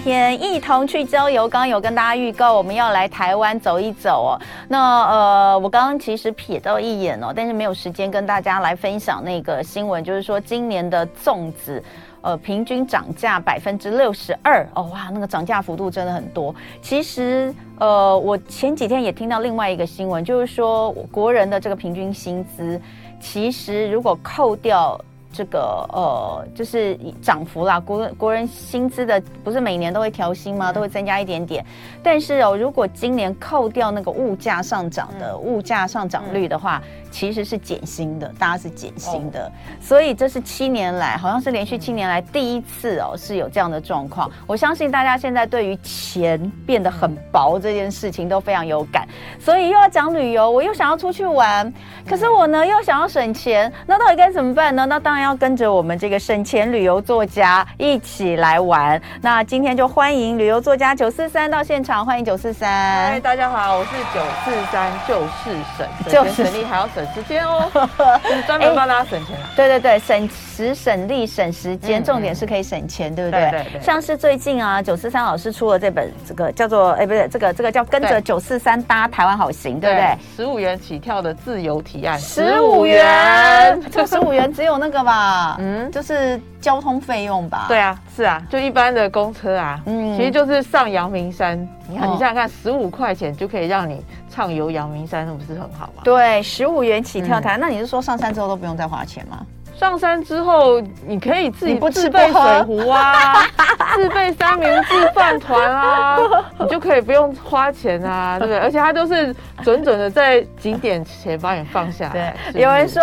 天一同去郊游，刚刚有跟大家预告，我们要来台湾走一走哦。那呃，我刚刚其实瞥到一眼哦，但是没有时间跟大家来分享那个新闻，就是说今年的粽子。呃，平均涨价百分之六十二哦，哇，那个涨价幅度真的很多。其实，呃，我前几天也听到另外一个新闻，就是说国人的这个平均薪资，其实如果扣掉。这个呃，就是涨幅啦。国国人薪资的不是每年都会调薪吗？都会增加一点点。但是哦，如果今年扣掉那个物价上涨的物价上涨率的话，其实是减薪的，大家是减薪的。所以这是七年来，好像是连续七年来第一次哦，是有这样的状况。我相信大家现在对于钱变得很薄这件事情都非常有感。所以又要讲旅游，我又想要出去玩，可是我呢又想要省钱，那到底该怎么办呢？那当然。要跟着我们这个省钱旅游作家一起来玩，那今天就欢迎旅游作家九四三到现场，欢迎九四三。嗨，大家好，我是九四三，就是省，就是省力还要省时间哦，就是专门帮大家省钱啊。对对对，省时省力省时间，重点是可以省钱，对不对？对对。像是最近啊，九四三老师出了这本这个叫做哎，不是，这个这个叫跟着九四三搭台湾好行，对不对？十五元起跳的自由提案，十五元，这十五元只有那个吧？嗯，就是交通费用吧？对啊，是啊，就一般的公车啊，嗯，其实就是上阳明山。你看，你想想看，十五块钱就可以让你畅游阳明山，那不是很好吗？对，十五元起跳台，那你是说上山之后都不用再花钱吗？上山之后，你可以自己不自备水壶啊，自备三明治饭团啊，你就可以不用花钱啊，对不对？而且它都是准准的在景点前把你放下来。对，有人说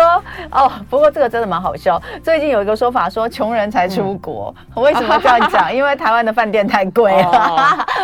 哦，不过这个真的蛮好笑。最近有一个说法说，穷人才出国，嗯、为什么这样讲？因为台湾的饭店太贵了。哦、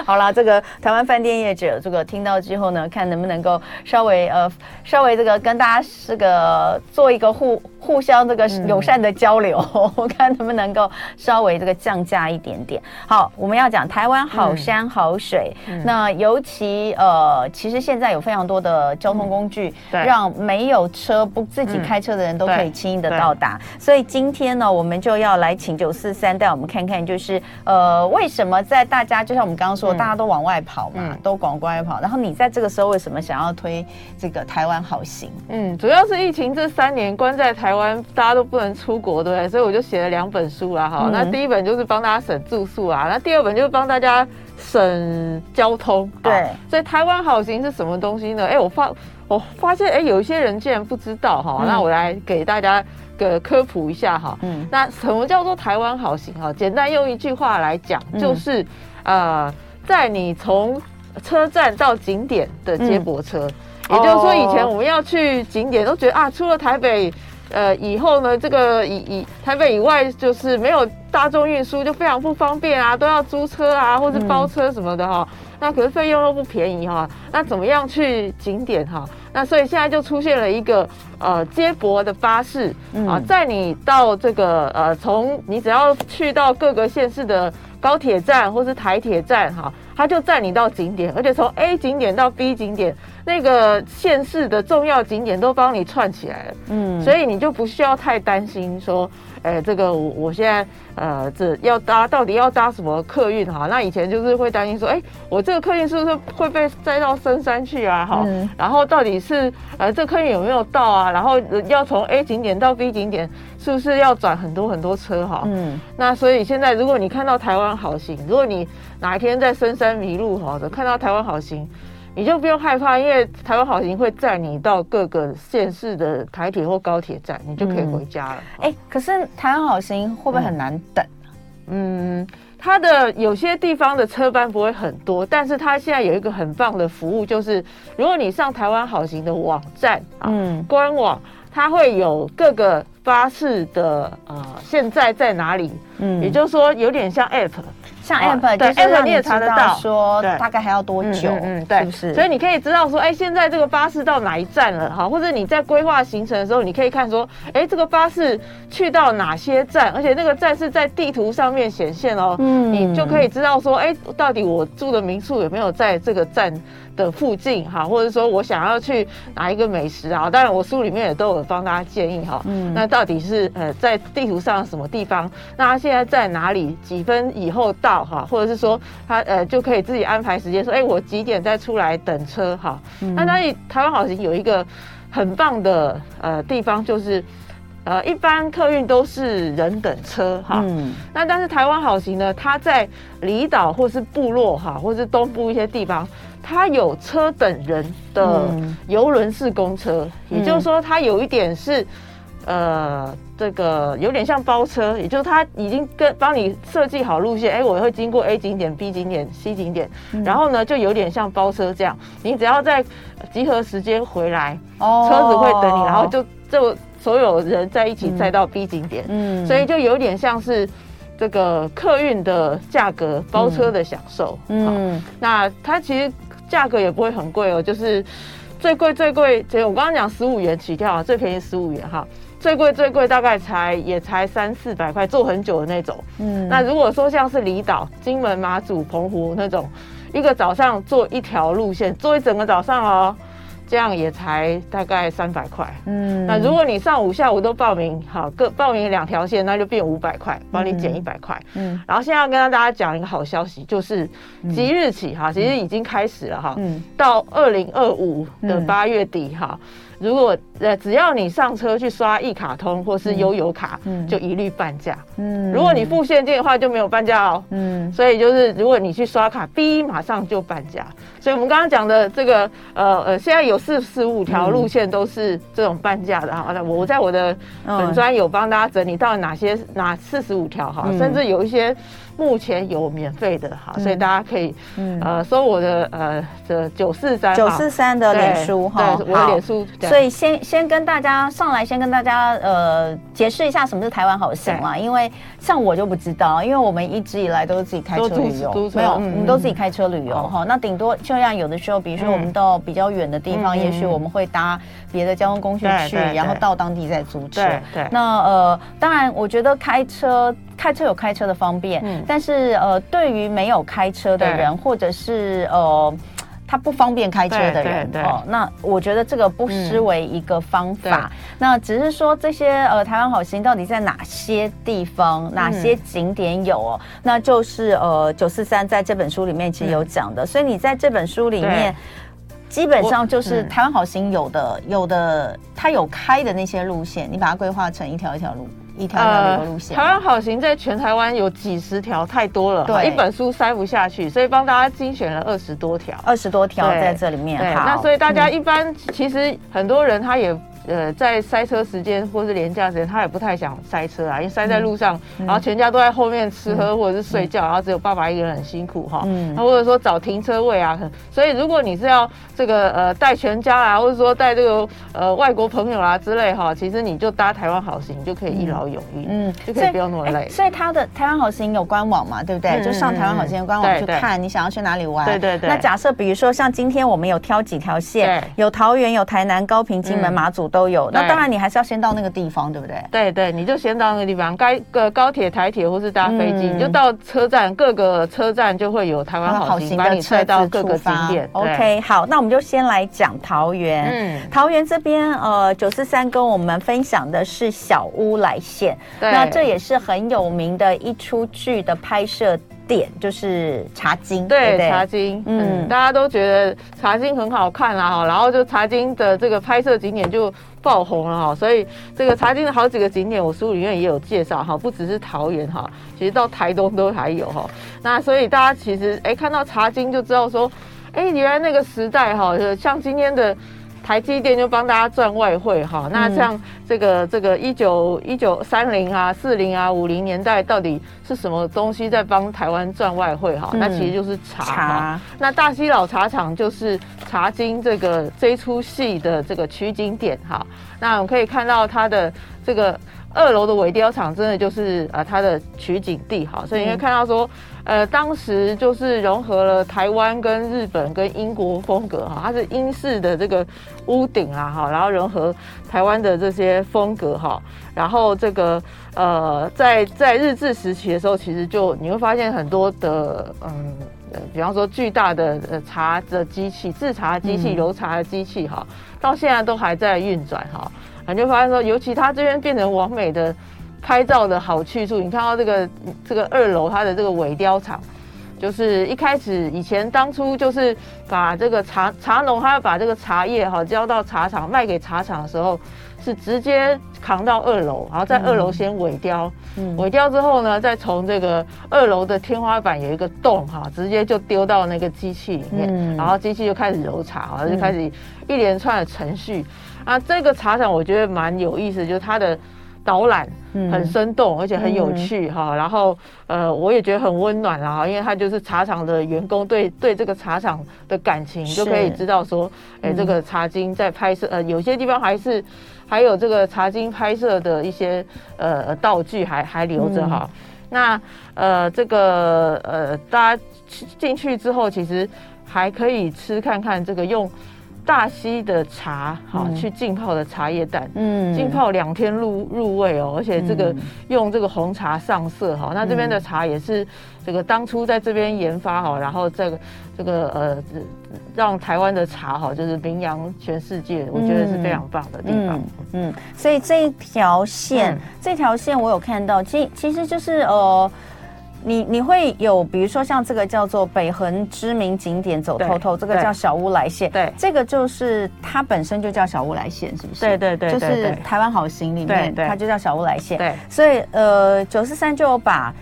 好了，这个台湾饭店业者这个听到之后呢，看能不能够稍微呃稍微这个跟大家这个做一个互互相这个。友善的交流，我看能不能够稍微这个降价一点点。好，我们要讲台湾好山好水，嗯、那尤其呃，其实现在有非常多的交通工具，嗯、让没有车不自己开车的人都可以轻易的到达。所以今天呢，我们就要来请九四三带我们看看，就是呃，为什么在大家就像我们刚刚说，大家都往外跑嘛，嗯、都往外跑，然后你在这个时候为什么想要推这个台湾好行？嗯，主要是疫情这三年关在台湾，大家都。不能出国，对不对？所以我就写了两本书啦，哈。那第一本就是帮大家省住宿啊，那第二本就是帮大家省交通。对，所以台湾好行是什么东西呢？哎，我发我发现，哎，有一些人竟然不知道哈。嗯、那我来给大家个科普一下哈。嗯。那什么叫做台湾好行？哈，简单用一句话来讲，就是、嗯、呃，在你从车站到景点的接驳车，嗯、也就是说，以前我们要去景点都觉得啊，出了台北。呃，以后呢，这个以以台北以外，就是没有大众运输，就非常不方便啊，都要租车啊，或是包车什么的哈。嗯、那可是费用又不便宜哈。那怎么样去景点哈？那所以现在就出现了一个呃接驳的巴士啊，载你到这个呃，从你只要去到各个县市的高铁站或是台铁站哈，它就载你到景点，而且从 A 景点到 B 景点。那个县市的重要景点都帮你串起来了，嗯，所以你就不需要太担心说，哎，这个我我现在呃，这要搭到底要搭什么客运哈？那以前就是会担心说，哎，我这个客运是不是会被载到深山去啊？哈，嗯，然后到底是呃，这客运有没有到啊？然后要从 A 景点到 B 景点，是不是要转很多很多车哈？嗯，那所以现在如果你看到台湾好行，如果你哪一天在深山迷路哈的，看到台湾好行。你就不用害怕，因为台湾好行会载你到各个县市的台铁或高铁站，你就可以回家了。哎、嗯欸，可是台湾好行会不会很难等？嗯，它的有些地方的车班不会很多，但是它现在有一个很棒的服务，就是如果你上台湾好行的网站啊，嗯，官网，它会有各个巴士的呃现在在哪里，嗯，也就是说有点像 App。像 app 对 app 你也查得到，说大概还要多久？嗯，对，是不是？所以你可以知道说，哎，现在这个巴士到哪一站了？哈，或者你在规划行程的时候，你可以看说，哎，这个巴士去到哪些站？而且那个站是在地图上面显现哦，嗯，你就可以知道说，哎，到底我住的民宿有没有在这个站的附近？哈，或者说我想要去哪一个美食啊？当然，我书里面也都有帮大家建议哈。嗯，那到底是呃在地图上什么地方？那他现在在哪里？几分以后到哈？或者是说他呃就可以自己安排时间，说哎我几点再出来等车哈？那那里台湾好行有一个很棒的呃地方就是。呃，一般客运都是人等车哈，嗯，那但是台湾好行呢，它在离岛或是部落哈，或是东部一些地方，它有车等人的游轮式公车，嗯，也就是说，它有一点是，呃，这个有点像包车，也就是它已经跟帮你设计好路线，哎，我会经过 A 景点、B 景点、C 景点，嗯，然后呢，就有点像包车这样，你只要在集合时间回来，哦，车子会等你，然后就就。所有人在一起载到 B 景点，嗯，所以就有点像是这个客运的价格包车的享受，嗯，那它其实价格也不会很贵哦，就是最贵最贵，其实我刚刚讲十五元起跳啊，最便宜十五元哈，最贵最贵大概才也才三四百块，坐很久的那种，嗯，那如果说像是离岛、金门、马祖、澎湖那种，一个早上坐一条路线，坐一整个早上哦。这样也才大概三百块，嗯，那如果你上午下午都报名，好，各报名两条线，那就变五百块，帮你减一百块，嗯，然后现在要跟大家讲一个好消息，就是即日起哈，其实已经开始了哈，嗯，到二零二五的八月底哈。如果呃，只要你上车去刷一卡通或是悠游卡，嗯，就一律半价。嗯，如果你付现金的话就没有半价哦。嗯，所以就是如果你去刷卡，B 马上就半价。所以我们刚刚讲的这个呃呃，现在有四十五条路线都是这种半价的哈。那我在我的本专有帮大家整理到哪些哪四十五条哈，甚至有一些。目前有免费的哈，所以大家可以呃搜我的呃的九四三九四三的脸书哈，我的脸书。所以先先跟大家上来，先跟大家呃解释一下什么是台湾好行嘛，因为像我就不知道，因为我们一直以来都是自己开车旅游，没有，我们都自己开车旅游哈。那顶多就像有的时候，比如说我们到比较远的地方，也许我们会搭别的交通工具去，然后到当地再租车。对，那呃，当然我觉得开车。开车有开车的方便，嗯、但是呃，对于没有开车的人，或者是呃，他不方便开车的人哦，那我觉得这个不失为一个方法。嗯、那只是说这些呃，台湾好行到底在哪些地方、哪些景点有哦？嗯、那就是呃，九四三在这本书里面其实有讲的，嗯、所以你在这本书里面基本上就是台湾好行有的、嗯、有的，它有开的那些路线，你把它规划成一条一条路。一条条旅游路线，呃，台湾好行在全台湾有几十条，太多了，对，一本书塞不下去，所以帮大家精选了二十多条，二十多条在这里面。对，那所以大家一般，嗯，其实很多人他也。呃，在塞车时间或是连假时间，他也不太想塞车啊，因为塞在路上，嗯、然后全家都在后面吃喝或者是睡觉，嗯、然后只有爸爸一个人很辛苦哈。嗯，或者说找停车位啊，所以如果你是要这个呃带全家啊，或者说带这个呃外国朋友啊之类哈，其实你就搭台湾好行，你就可以一劳永逸，嗯，就可以不用那么累。所以他的台湾好行有官网嘛，对不对？嗯、就上台湾好行的官网去看你想要去哪里玩。对对对。那假设比如说像今天我们有挑几条线，有桃园、有台南、高平、金门、马祖。都有，那当然你还是要先到那个地方，对不对？对对，你就先到那个地方，该个高铁、台铁或是搭飞机，你就到车站，各个车站就会有台湾好行把你带到各个景点。OK，好，那我们就先来讲桃园。嗯，桃园这边呃，九四三跟我们分享的是小屋来线，那这也是很有名的一出剧的拍摄。点就是茶经，对，茶经，嗯，大家都觉得茶经很好看啦，哈，然后就茶经的这个拍摄景点就爆红了哈，所以这个茶经的好几个景点，我书里面也有介绍哈，不只是桃园哈，其实到台东都还有哈，那所以大家其实哎看到茶经就知道说，哎原来那个时代哈，像今天的。台积电就帮大家赚外汇哈，那像这个这个一九一九三零啊四零啊五零年代到底是什么东西在帮台湾赚外汇哈？那其实就是茶。茶。那大溪老茶厂就是茶经这个这出戏的这个取景点哈。那我们可以看到它的这个二楼的尾雕厂真的就是呃它的取景地哈，所以你会看到说。呃，当时就是融合了台湾跟日本跟英国风格哈，它是英式的这个屋顶啊哈，然后融合台湾的这些风格哈，然后这个呃，在在日治时期的时候，其实就你会发现很多的嗯，比方说巨大的呃茶的机器、制茶机器、揉茶的机器哈，到现在都还在运转哈。你就发现说，尤其它这边变成完美的拍照的好去处。你看到这个这个二楼它的这个尾雕厂，就是一开始以前当初就是把这个茶茶农，他要把这个茶叶哈交到茶厂卖给茶厂的时候，是直接扛到二楼，然后在二楼先尾雕，嗯，尾雕之后呢，再从这个二楼的天花板有一个洞哈，直接就丢到那个机器里面，嗯，然后机器就开始揉茶，然后就开始一连串的程序。啊，这个茶厂我觉得蛮有意思，就是它的。导览很生动，而且很有趣哈、嗯。然后呃，我也觉得很温暖啦哈，因为它就是茶厂的员工对对这个茶厂的感情，就可以知道说，哎、欸，这个茶经在拍摄，呃，有些地方还是还有这个茶经拍摄的一些呃道具还还留着哈、嗯。那呃，这个呃，大家进去之后，其实还可以吃看看这个用。大溪的茶，好、嗯、去浸泡的茶叶蛋，嗯，浸泡两天入入味哦，而且这个用这个红茶上色哈、嗯，那这边的茶也是这个当初在这边研发哈，然后这个这个呃让台湾的茶哈就是名扬全世界，我觉得是非常棒的地方，嗯，嗯，所以这一条线、嗯，这条线我有看到，其其实就是呃。你你会有，比如说像这个叫做北横知名景点走透透，这个叫小乌来线，对，这个就是它本身就叫小乌来线，是不是？对对对，就是台湾好行里面，它就叫小乌来线。对，所以呃，九四三就有把。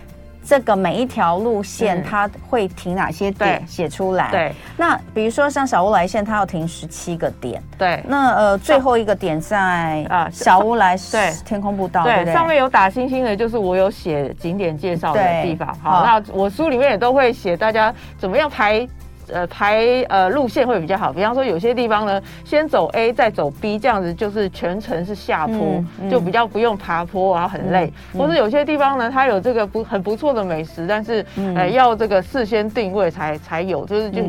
这个每一条路线，它会停哪些点写出来？对，那比如说像小乌来线，它要停十七个点。对，那呃最后一个点在啊小乌来对天空步道，对，上面有打星星的，就是我有写景点介绍的地方。好，那我书里面也都会写大家怎么样排。呃，排呃路线会比较好。比方说，有些地方呢，先走 A，再走 B，这样子就是全程是下坡，嗯嗯、就比较不用爬坡，然后很累。嗯、或是有些地方呢，它有这个不很不错的美食，但是、嗯、呃要这个事先定位才才有，就是就。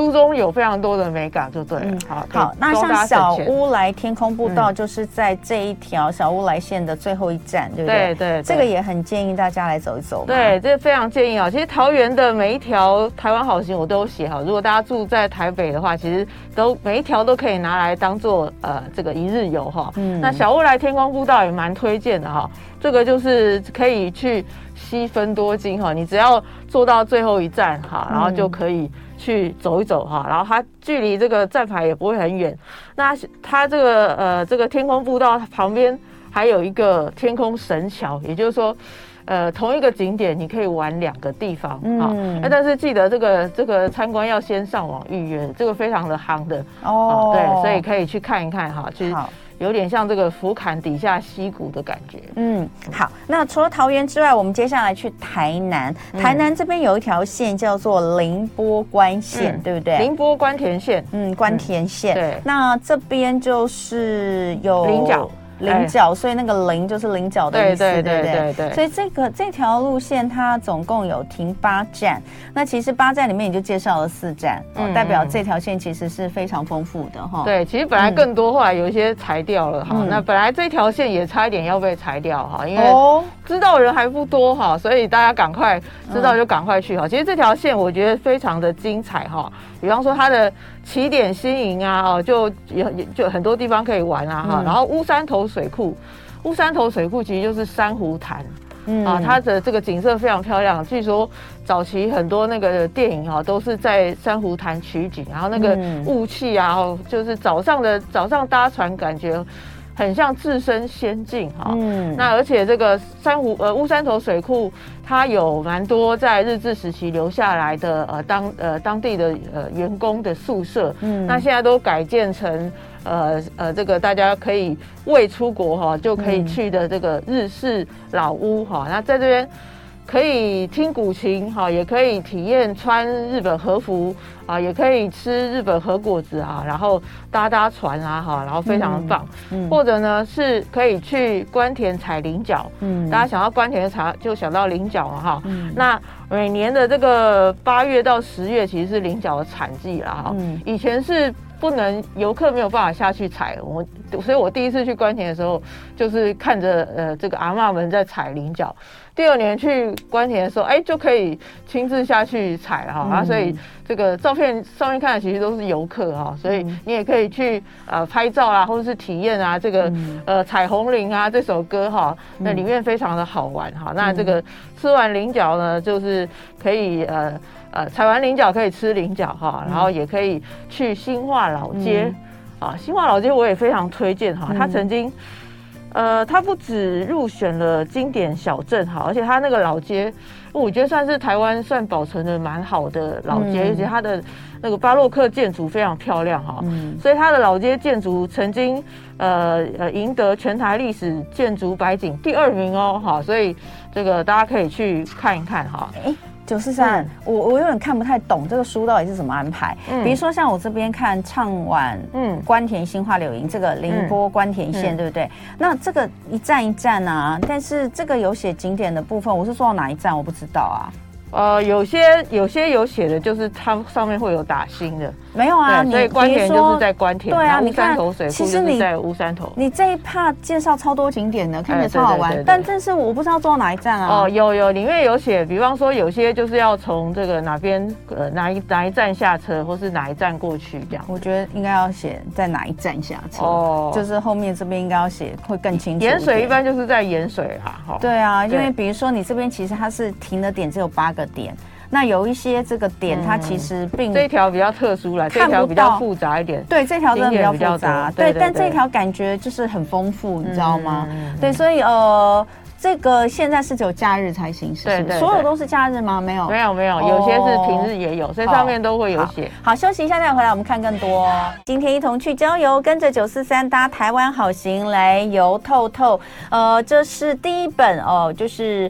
嗯书中有非常多的美感，就对了。嗯、好，好，那像小乌来天空步道，就是在这一条小乌来线的最后一站，嗯、对不对？对，这个也很建议大家来走一走。对，这个非常建议啊。其实桃园的每一条台湾好行我都有写好，如果大家住在台北的话，其实都每一条都可以拿来当做呃这个一日游哈。嗯。那小乌来天空步道也蛮推荐的哈，这个就是可以去西分多金哈，你只要坐到最后一站哈，然后就可以。去走一走哈，然后它距离这个站牌也不会很远。那它这个呃这个天空步道旁边还有一个天空神桥，也就是说，呃同一个景点你可以玩两个地方啊。嗯。但是记得这个这个参观要先上网预约，这个非常的夯的哦。对，所以可以去看一看哈，去。有点像这个福坎底下溪谷的感觉。嗯，好。那除了桃园之外，我们接下来去台南。台南这边有一条线叫做凌波关线，嗯、对不对？凌波关田线。嗯，关田线。嗯、对。那这边就是有菱角。菱角，所以那个菱就是菱角的意思，对对对对，对，对。所以这个这条路线它总共有停八站，那其实八站里面也就介绍了四站，嗯，代表这条线其实是非常丰富的哈。对，其实本来更多，后来有一些裁掉了哈，嗯。那本来这条线也差一点要被裁掉哈，因为知道人还不多哈，所以大家赶快知道就赶快去哈。其实这条线我觉得非常的精彩哈，比方说它的。起点新营啊，哦，就有就很多地方可以玩啊，哈、嗯。然后乌山头水库，乌山头水库其实就是珊瑚潭，嗯啊，它的这个景色非常漂亮。据说早期很多那个电影啊，都是在珊瑚潭取景，然后那个雾气啊，哦，就是早上的早上搭船感觉。很像置身仙境哈，嗯，那而且这个珊瑚呃乌山头水库，它有蛮多在日治时期留下来的呃当呃当地的呃员工的宿舍，嗯，那现在都改建成呃呃这个大家可以未出国哈就可以去的这个日式老屋哈，那在这边。可以听古琴哈，也可以体验穿日本和服啊，也可以吃日本和果子啊，然后搭搭船啊哈，然后非常的棒。嗯嗯、或者呢是可以去关田采菱角，嗯，大家想到关田茶就想到菱角了哈。嗯，那每年的这个八月到十月其实是菱角的产季了哈。嗯，以前是不能游客没有办法下去采，我所以我第一次去关田的时候，就是看着呃这个阿嬷们在采菱角。第二年去官田的时候，哎，就可以亲自下去采了哈、嗯、啊！所以这个照片上面看的其实都是游客哈，所以你也可以去呃拍照啦，或者是体验啊这个、嗯、呃彩虹林啊这首歌哈，那里面非常的好玩哈。那这个吃完菱角呢，就是可以呃呃采完菱角可以吃菱角哈，然后也可以去新化老街、嗯、啊，新化老街我也非常推荐哈，它曾经。呃，它不止入选了经典小镇哈，而且它那个老街，我觉得算是台湾算保存的蛮好的老街，而且它的那个巴洛克建筑非常漂亮哈，所以它的老街建筑曾经呃呃赢得全台历史建筑百景第二名哦哈，所以这个大家可以去看一看哈。九四三，我我有点看不太懂这个书到底是怎么安排。嗯，比如说像我这边看唱晚，嗯，关田新化柳营这个凌波关田线，对不对？那这个一站一站啊，但是这个有写景点的部分，我是说到哪一站我不知道啊。呃，有些有些有写的，就是它上面会有打星的，没有啊？所以官田就是在官田，对啊，你看，其实你在乌山头。你这一趴介绍超多景点的，看起来超好玩，但这是我不知道坐到哪一站啊。哦，有有，里面有写，比方说有些就是要从这个哪边呃哪一哪一站下车，或是哪一站过去这样。我觉得应该要写在哪一站下车，哦，就是后面这边应该要写会更清楚。盐水一般就是在盐水哈，哈。对啊，因为比如说你这边其实它是停的点只有八个。个点，那有一些这个点，它其实并这条比较特殊了，这条比较复杂一点。对，这条真的比较复杂。对，但这条感觉就是很丰富，你知道吗？对，所以呃，这个现在是只有假日才行驶，是不是？所有都是假日吗？没有，没有，没有，有些是平日也有，所以上面都会有写。好，休息一下再回来，我们看更多。今天一同去郊游，跟着九四三搭台湾好行来游透透。呃，这是第一本哦，就是。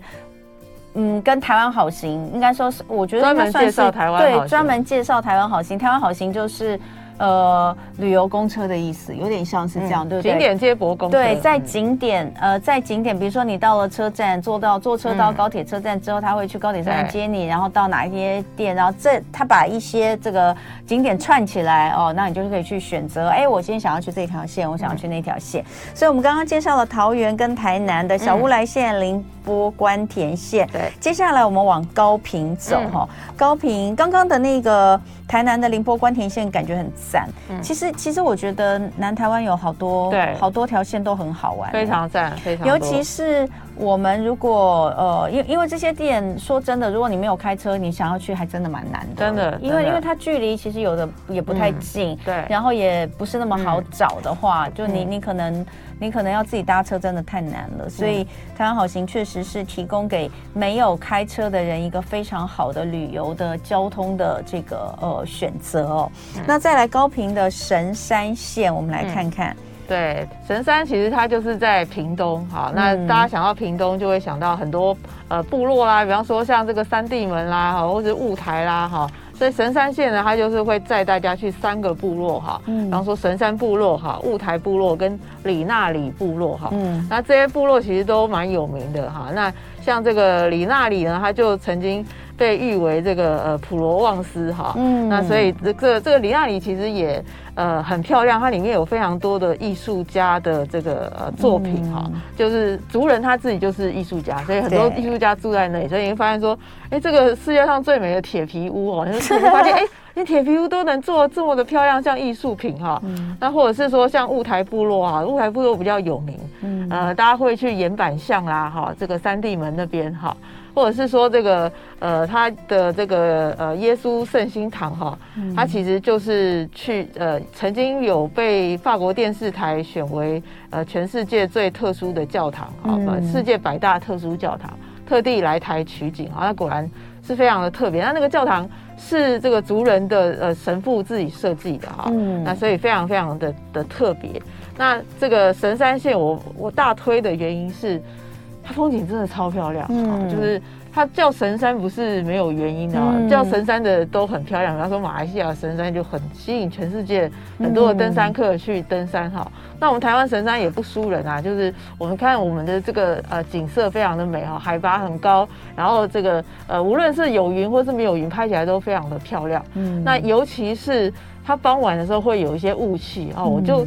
嗯，跟台湾好行应该说是，我觉得专门介绍台湾对，专门介绍台湾好行。台湾好行就是。呃，旅游公车的意思有点像是这样，嗯、对不对？景点接驳公车。对，在景点，嗯、呃，在景点，比如说你到了车站，坐到坐车到高铁车站之后，他会去高铁车站接你，然后到哪一些店，然后这他把一些这个景点串起来哦，那你就是可以去选择。哎，我今天想要去这条线，我想要去那条线。嗯、所以我们刚刚介绍了桃园跟台南的小乌来线、凌波官田线。对，接下来我们往高平走哈。嗯、高平刚刚的那个台南的凌波关田线感觉很。赞，嗯、其实其实我觉得南台湾有好多对好多条线都很好玩，非常赞，非常。尤其是我们如果呃，因因为这些店说真的，如果你没有开车，你想要去还真的蛮难的，真的。因为因为它距离其实有的也不太近，嗯、对，然后也不是那么好找的话，嗯、就你你可能。你可能要自己搭车，真的太难了。所以台湾好行确实是提供给没有开车的人一个非常好的旅游的交通的这个呃选择哦。嗯、那再来高平的神山线，我们来看看。嗯、对，神山其实它就是在屏东哈。那大家想到屏东，就会想到很多呃部落啦，比方说像这个三地门啦哈，或者雾台啦哈。所以神山线呢，它就是会载大家去三个部落哈，嗯，然后说神山部落哈、雾台部落跟里纳里部落哈，嗯，那这些部落其实都蛮有名的哈。那像这个里纳里呢，它就曾经。被誉为这个呃普罗旺斯哈，嗯，那所以这个这个里纳里其实也呃很漂亮，它里面有非常多的艺术家的这个呃作品哈，嗯、就是族人他自己就是艺术家，所以很多艺术家住在那里，所以你会发现说，哎，这个世界上最美的铁皮屋哦，就是你会发现哎，连铁皮屋都能做这么的漂亮，像艺术品哈，嗯、那或者是说像雾台部落啊，雾台部落比较有名，嗯，呃，大家会去岩板巷啦哈，这个三地门那边哈。或者是说这个呃，他的这个呃耶稣圣心堂哈，他其实就是去呃曾经有被法国电视台选为呃全世界最特殊的教堂啊，世界百大特殊教堂，特地来台取景啊，那果然是非常的特别。那那个教堂是这个族人的呃神父自己设计的哈，那所以非常非常的的特别。那这个神山线我我大推的原因是。它风景真的超漂亮，嗯，就是它叫神山不是没有原因的，嗯、叫神山的都很漂亮。他说马来西亚神山就很吸引全世界很多的登山客去登山哈。嗯、那我们台湾神山也不输人啊，就是我们看我们的这个呃景色非常的美哈，海拔很高，然后这个呃无论是有云或是没有云，拍起来都非常的漂亮。嗯，那尤其是。它傍晚的时候会有一些雾气啊，我就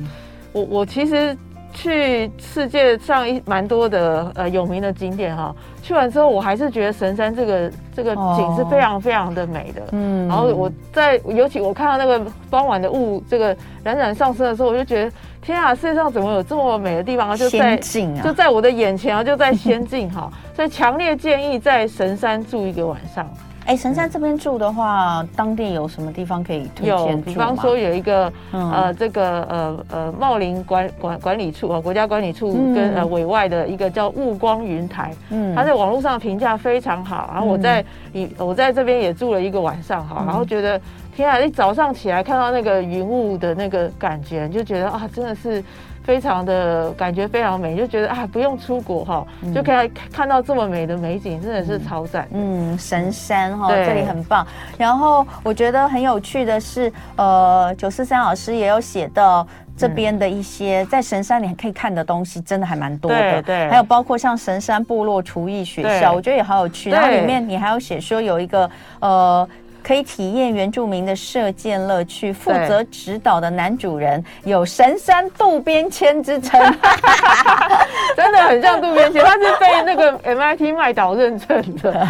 我我其实。去世界上一蛮多的呃有名的景点哈，去完之后我还是觉得神山这个这个景是非常非常的美的。嗯，然后我在尤其我看到那个傍晚的雾这个冉冉上升的时候，我就觉得天啊，世界上怎么有这么美的地方啊？就在就在我的眼前啊，就在仙境哈，所以强烈建议在神山住一个晚上。哎，神山这边住的话，当地有什么地方可以推荐比方说有一个、嗯、呃，这个呃呃茂林管管管理处啊，国家管理处跟、嗯、呃委外的一个叫雾光云台，嗯，它在网络上评价非常好。然后我在你、嗯、我在这边也住了一个晚上哈，然后觉得天啊，一早上起来看到那个云雾的那个感觉，就觉得啊，真的是。非常的感觉非常美，就觉得啊，不用出国哈，就可以看到这么美的美景，真的是超赞。嗯，神山哈，这里很棒。然后我觉得很有趣的是，呃，九四三老师也有写到这边的一些在神山里可以看的东西，真的还蛮多的。对对。还有包括像神山部落厨艺学校，我觉得也好有趣。然后里面你还有写说有一个呃。可以体验原住民的射箭乐趣。负责指导的男主人有“神山渡边谦”之称，真的很像渡边谦，他是被那个 MIT 麦 岛认证的。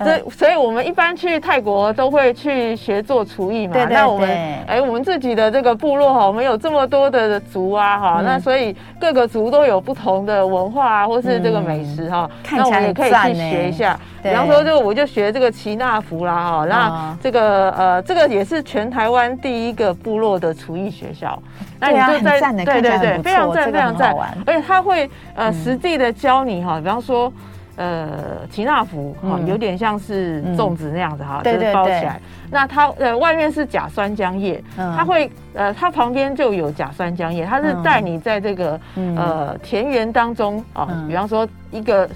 这 所以，我们一般去泰国都会去学做厨艺嘛。对对对。那我们哎，我们自己的这个部落哈，我们有这么多的族啊哈，那所以各个族都有不同的文化啊，或是这个美食哈。那我们也可以去学一下。比方说，就我就学这个齐纳福啦哈，那这个呃，这个也是全台湾第一个部落的厨艺学校。那你就在对对对，非常赞非常赞，而且他会呃实际的教你哈，比方说呃提纳福哈，有点像是粽子那样子哈，就是包起来。那它呃外面是假酸浆叶，它会呃它旁边就有假酸浆叶，它是带你在这个呃田园当中啊，比方说一个。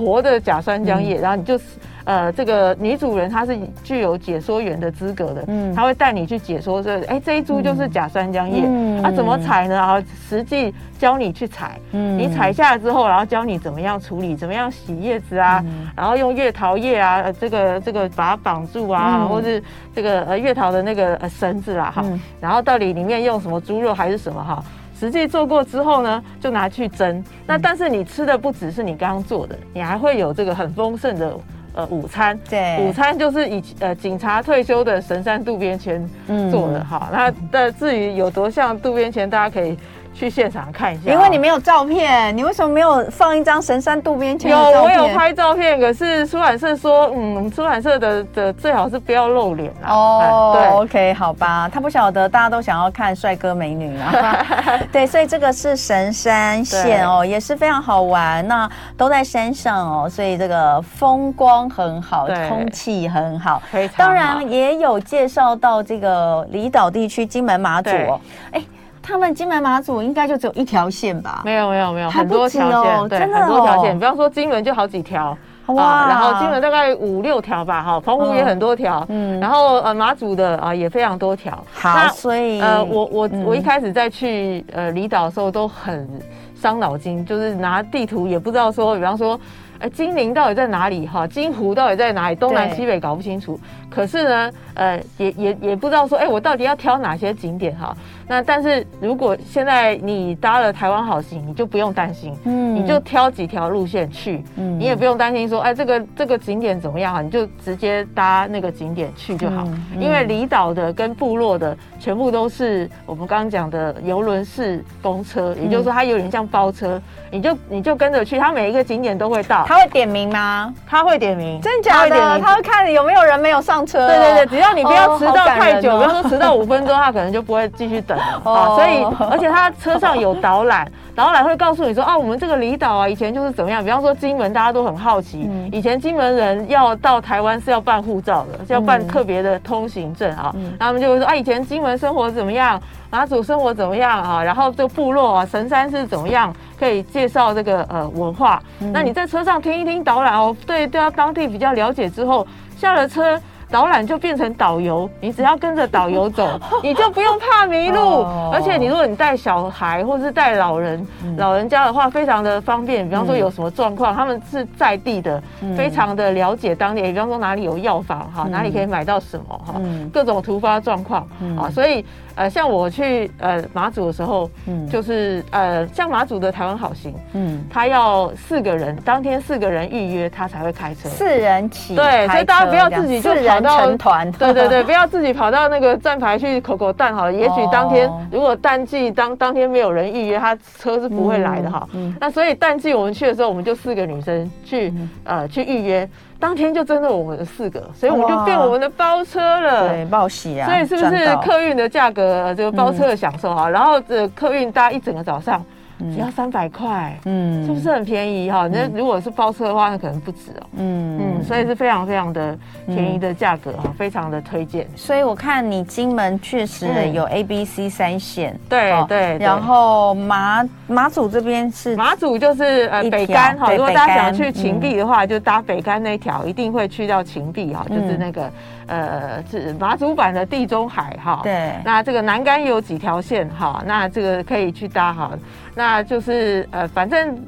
活的假酸浆叶，然后你就，呃，这个女主人她是具有解说员的资格的，嗯，她会带你去解说这，哎，这一株就是假酸浆叶，嗯，啊，怎么采呢？然后实际教你去采，嗯，你采下来之后，然后教你怎么样处理，怎么样洗叶子啊，嗯，然后用月桃叶啊，这个这个把它绑住啊，嗯，或是这个呃月桃的那个呃绳子啦，哈，嗯，然后到底里面用什么猪肉还是什么哈？实际做过之后呢，就拿去蒸。那但是你吃的不只是你刚刚做的，你还会有这个很丰盛的呃午餐。对，午餐就是以呃警察退休的神山渡边谦做的哈。那但至于有多像渡边谦，大家可以。去现场看一下，因为你没有照片，你为什么没有放一张神山渡边谦？有，我有拍照片，可是出版社说，嗯，出版社的的最好是不要露脸啊。哦，对，OK，好吧，他不晓得大家都想要看帅哥美女啊。对，所以这个是神山县哦，也是非常好玩。那都在山上哦，所以这个风光很好，空气很好。非常好。当然也有介绍到这个离岛地区金门马祖哦。哎。他们金门马祖应该就只有一条线吧？没有没有没有，很多条线，对，很多条线。比方说金门就好几条，哇，然后金门大概五六条吧，哈，澎湖也很多条，嗯，然后呃马祖的啊也非常多条。好，所以呃我我我一开始在去呃离岛的时候都很伤脑筋，就是拿地图也不知道说，比方说。哎，金陵到底在哪里？哈，金湖到底在哪里？东南西北搞不清楚。可是呢，呃，也也也不知道说，哎，我到底要挑哪些景点？哈，那但是如果现在你搭了台湾好行，你就不用担心，嗯，你就挑几条路线去，嗯，你也不用担心说，哎，这个这个景点怎么样啊？你就直接搭那个景点去就好，因为离岛的跟部落的全部都是我们刚刚讲的游轮式公车，也就是说它有点像包车，你就你就跟着去，它每一个景点都会到。他会点名吗？他会点名，真假的？他会，他会看有没有人没有上车。对对对，只要你不要迟到太久，比方说迟到五分钟，他可能就不会继续等了。啊，所以而且他车上有导览，导览会告诉你说，啊，我们这个离岛啊，以前就是怎么样。比方说金门，大家都很好奇，以前金门人要到台湾是要办护照的，是要办特别的通行证啊。然后他们就会说，啊，以前金门生活怎么样？马祖生活怎么样啊？然后这个部落啊，神山是怎么样？可以介绍这个呃文化。那你在车上听一听导览哦，对对，当地比较了解之后，下了车导览就变成导游，你只要跟着导游走，你就不用怕迷路。哦、而且你如果你带小孩或是带老人，嗯、老人家的话非常的方便。比方说有什么状况，嗯、他们是在地的，嗯、非常的了解当地。比方说哪里有药房哈，哪里可以买到什么哈，嗯、各种突发状况啊，嗯、所以。呃，像我去呃马祖的时候，嗯，就是呃像马祖的台湾好行，嗯，他要四个人，当天四个人预约，他才会开车，四人起，对，所以大家不要自己就跑到成团，对对对，不要自己跑到那个站牌去口口淡好了，也许当天如果淡季当当天没有人预约，他车是不会来的哈。那所以淡季我们去的时候，我们就四个女生去呃去预约。当天就真的我们四个，所以我们就变我们的包车了，对，报喜啊！所以是不是客运的价格，这个包车的享受哈？嗯、然后这客运搭一整个早上。只要三百块，嗯，是不是很便宜哈？那如果是包车的话，那可能不止哦。嗯嗯，所以是非常非常的便宜的价格哈，非常的推荐。所以我看你金门确实有 A、B、C 三线，对对。然后马马祖这边是马祖就是呃北干哈，如果大家想去秦壁的话，就搭北干那条，一定会去到秦壁哈，就是那个。呃，是马祖版的地中海哈，对，那这个南竿有几条线哈，那这个可以去搭哈，那就是呃，反正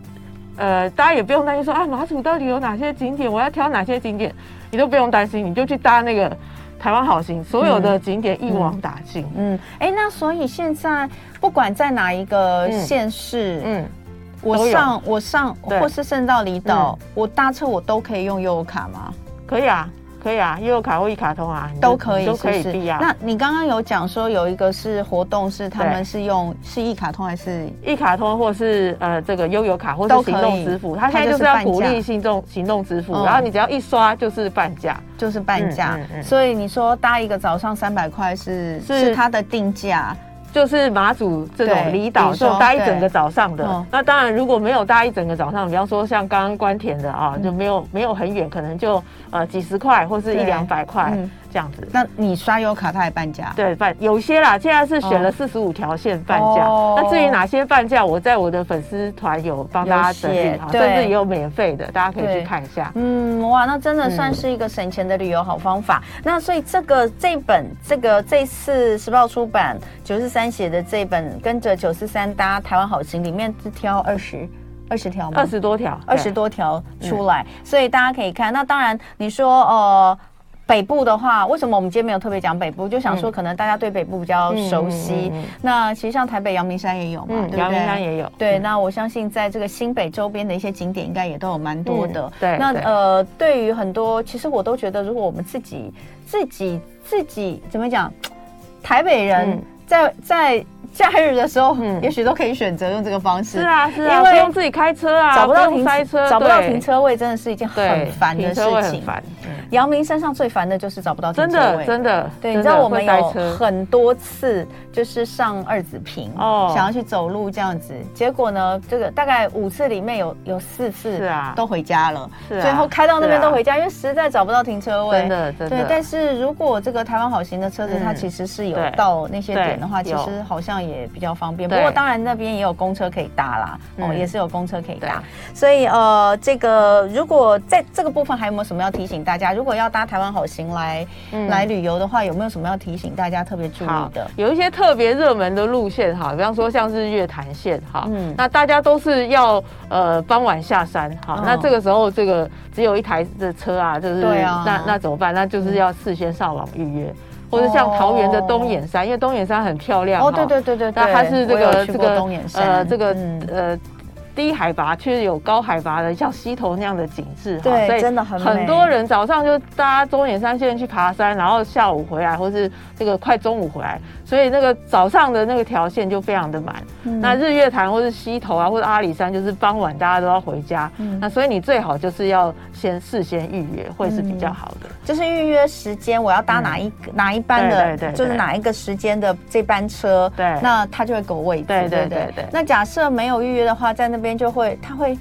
呃，大家也不用担心说啊，马祖到底有哪些景点，我要挑哪些景点，你都不用担心，你就去搭那个台湾好行，所有的景点一网打尽。嗯，哎、嗯。欸，那所以现在不管在哪一个县市，嗯，嗯我上我上或是甚至到离岛，嗯、我搭车我都可以用悠游卡吗？可以啊。可以啊，悠游卡或一卡通啊，都可以，都可以。那你刚刚有讲说有一个是活动，是他们是用是一卡通还是一卡通，或是呃这个悠游卡，或是行动支付？他现在就是要鼓励行动行动支付，然后你只要一刷就是半价，就是半价。所以你说搭一个早上三百块是是它的定价。就是马祖这种离岛，就搭一整个早上的。那当然，如果没有搭一整个早上，比方说像刚刚关田的啊，就没有没有很远，可能就呃几十块或是一两百块。这样子，那你刷悠卡它还半价？对，半有些啦，现在是选了四十五条线半价。哦、那至于哪些半价，我在我的粉丝团有帮大家整理好，甚至也有免费的，大家可以去看一下。嗯，哇，那真的算是一个省钱的旅游好方法。嗯、那所以这个这本这个这次时报出版九四三写的这本跟着九四三搭台湾好行里面是挑二十二十条吗？二十多条，二十多条出来，嗯、所以大家可以看。那当然，你说呃。北部的话，为什么我们今天没有特别讲北部？就想说，可能大家对北部比较熟悉。嗯嗯嗯嗯、那其实像台北阳明山也有嘛，嗯、对不对？阳明山也有。对，那我相信在这个新北周边的一些景点，应该也都有蛮多的。嗯、对。那呃，对于很多，其实我都觉得，如果我们自己、自己、自己怎么讲，台北人在、嗯、在。在假日的时候，嗯，也许都可以选择用这个方式。是啊，是啊，因为用自己开车啊，找不到停塞车，找不到停车位，真的是一件很烦的事情。烦。阳明山上最烦的就是找不到停车位，真的，真的。对，你知道我们有很多次就是上二子坪哦，想要去走路这样子，结果呢，这个大概五次里面有有四次是啊都回家了，是最后开到那边都回家，因为实在找不到停车位。真的，真的。对，但是如果这个台湾好行的车子，它其实是有到那些点的话，其实好像也比较方便。不过当然那边也有公车可以搭啦，哦，也是有公车可以搭。所以呃，这个如果在这个部分还有没有什么要提醒大家？如果要搭台湾好行来来旅游的话，有没有什么要提醒大家特别注意的？有一些特别热门的路线哈，比方说像是月潭线哈，嗯，那大家都是要呃傍晚下山哈，那这个时候这个只有一台的车啊，就是对啊那那怎么办？那就是要事先上网预约。或者像桃园的东眼山，因为东眼山很漂亮哦，对对对对，那它是这个这个呃这个呃。低海拔却有高海拔的，像溪头那样的景致，对，所以真的很很多人早上就搭中野山线去爬山，然后下午回来，或是这个快中午回来，所以那个早上的那个条线就非常的满。嗯、那日月潭或是溪头啊，或者阿里山，就是傍晚大家都要回家，嗯、那所以你最好就是要先事先预约，会是比较好的。嗯、就是预约时间，我要搭哪一、嗯、哪一班的，对对对，就是哪一个时间的这班车，对，那他就会给我位置，对对，对，对。那假设没有预约的话，在那边就会，他会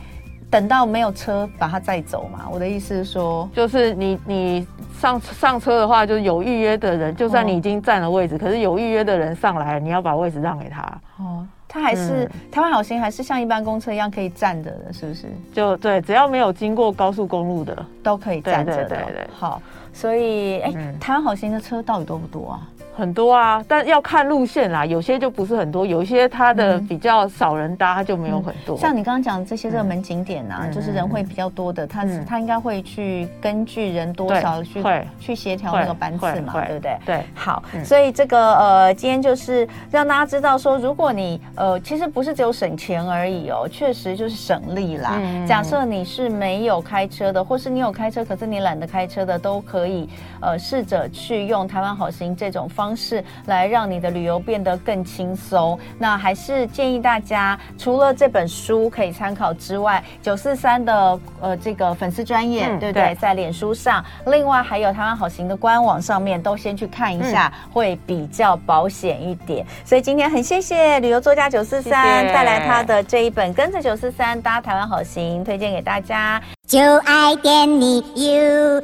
等到没有车把他载走嘛？我的意思是说，就是你你上上车的话，就是有预约的人，就算你已经占了位置，哦、可是有预约的人上来了，你要把位置让给他。哦。他还是、嗯、台湾好行，还是像一般公车一样可以站着的，是不是？就对，只要没有经过高速公路的，都可以站着的。对对好，所以哎，嗯、台湾好行的车到底多不多啊？很多啊，但要看路线啦，有些就不是很多，有一些它的比较少人搭，它就没有很多。嗯、像你刚刚讲这些热门景点啊，嗯、就是人会比较多的，它它应该会去根据人多少去去协调那个班次嘛，对不对？对，好，嗯、所以这个呃，今天就是让大家知道说，如果你呃，其实不是只有省钱而已哦，确实就是省力啦。嗯、假设你是没有开车的，或是你有开车，可是你懒得开车的，都可以呃，试着去用台湾好行这种方式。方式来让你的旅游变得更轻松。那还是建议大家，除了这本书可以参考之外，九四三的呃这个粉丝专业，嗯、对不对？对在脸书上，另外还有台湾好行的官网上面，都先去看一下，嗯、会比较保险一点。所以今天很谢谢旅游作家九四三带来他的这一本《跟着九四三搭台湾好行》，推荐给大家。就爱点你 UFO。